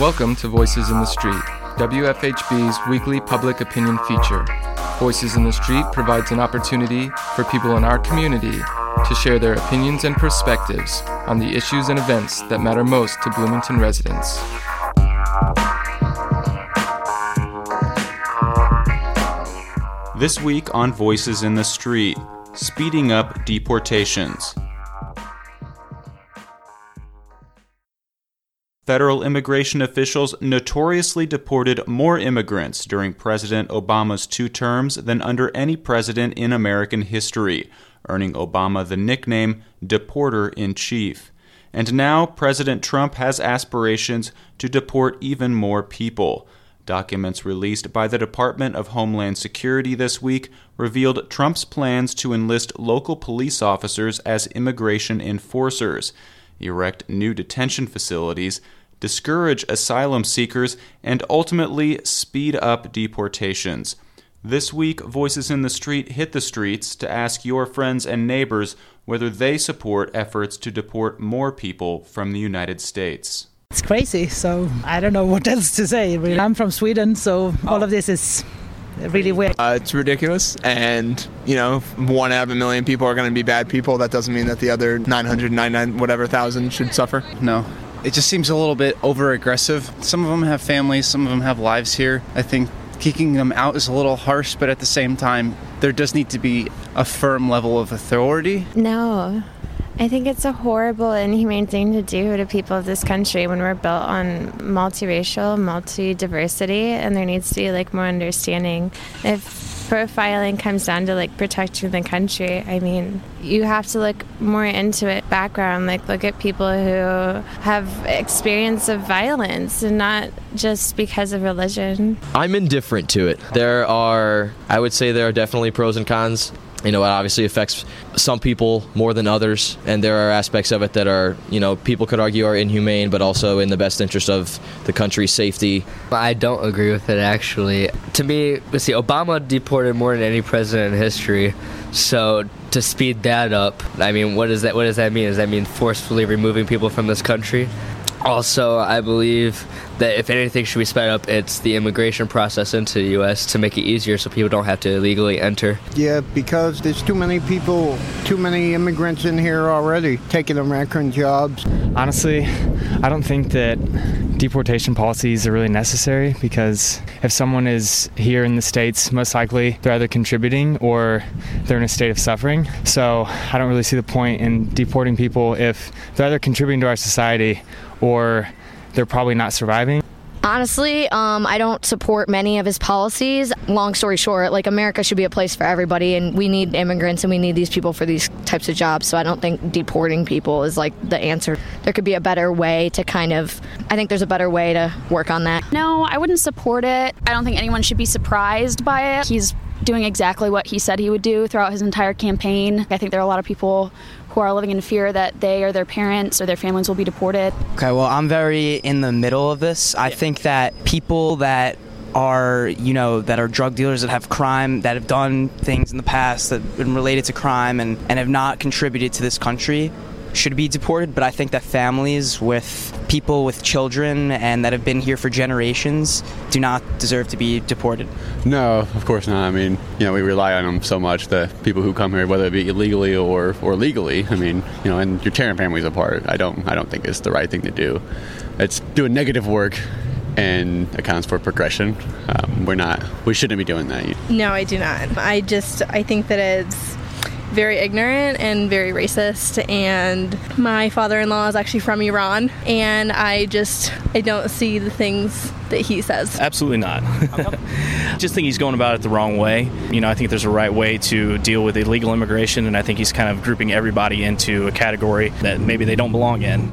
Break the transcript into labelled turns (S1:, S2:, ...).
S1: Welcome to Voices in the Street, WFHB's weekly public opinion feature. Voices in the Street provides an opportunity for people in our community to share their opinions and perspectives on the issues and events that matter most to Bloomington residents.
S2: This week on Voices in the Street, speeding up deportations. Federal immigration officials notoriously deported more immigrants during President Obama's two terms than under any president in American history, earning Obama the nickname Deporter in Chief. And now President Trump has aspirations to deport even more people. Documents released by the Department of Homeland Security this week revealed Trump's plans to enlist local police officers as immigration enforcers, erect new detention facilities, discourage asylum seekers, and ultimately speed up deportations. This week, Voices in the Street hit the streets to ask your friends and neighbors whether they support efforts to deport more people from the United States.
S3: It's crazy, so I don't know what else to say. I'm from Sweden, so all of this is really weird.
S4: Uh, it's ridiculous, and you know, one out of a million people are going to be bad people. That doesn't mean that the other 999 whatever thousand should suffer.
S5: No, it just seems a little bit over aggressive. Some of them have families, some of them have lives here. I think kicking them out is a little harsh, but at the same time, there does need to be a firm level of authority.
S6: No. I think it's a horrible, inhumane thing to do to people of this country when we're built on multiracial, multi diversity, and there needs to be like more understanding. If profiling comes down to like protecting the country, I mean, you have to look more into it background, like look at people who have experience of violence and not just because of religion.
S7: I'm indifferent to it. There are, I would say, there are definitely pros and cons you know, it obviously affects some people more than others, and there are aspects of it that are, you know, people could argue are inhumane, but also in the best interest of the country's safety.
S8: I don't agree with it, actually. To me, let's see, Obama deported more than any president in history, so to speed that up, I mean, what does that what does that mean? Does that mean forcefully removing people from this country? Also, I believe that if anything should be sped up, it's the immigration process into the U.S. to make it easier so people don't have to illegally enter.
S9: Yeah, because there's too many people, too many immigrants in here already taking American jobs.
S10: Honestly, I don't think that deportation policies are really necessary because if someone is here in the States, most likely they're either contributing or they're in a state of suffering. So I don't really see the point in deporting people if they're either contributing to our society or they're probably not surviving.
S11: Honestly, um, I don't support many of his policies. Long story short, like America should be a place for everybody, and we need immigrants and we need these people for these types of jobs. So I don't think deporting people is like the answer. There could be a better way to kind of, I think there's a better way to work on that.
S12: No, I wouldn't support it. I don't think anyone should be surprised by it. He's doing exactly what he said he would do throughout his entire campaign. I think there are a lot of people who are living in fear that they or their parents or their families will be deported.
S13: Okay, well, I'm very in the middle of this. I think that people that are you know that are drug dealers that have crime that have done things in the past that have been related to crime and, and have not contributed to this country should be deported, but I think that families with people with children and that have been here for generations do not deserve to be deported.
S14: No, of course not. I mean, you know, we rely on them so much, the people who come here, whether it be illegally or, or legally. I mean, you know, and you're tearing families apart. I don't, I don't think it's the right thing to do. It's doing negative work and accounts for progression. Um, we're not, we shouldn't be doing that.
S15: No, I do not. I just, I think that it's very ignorant and very racist. And my father in law is actually from Iran, and I just I don't see the things that he says.
S16: Absolutely not. I just think he's going about it the wrong way. You know, I think there's a right way to deal with illegal immigration, and I think he's kind of grouping everybody into a category that maybe they don't belong in.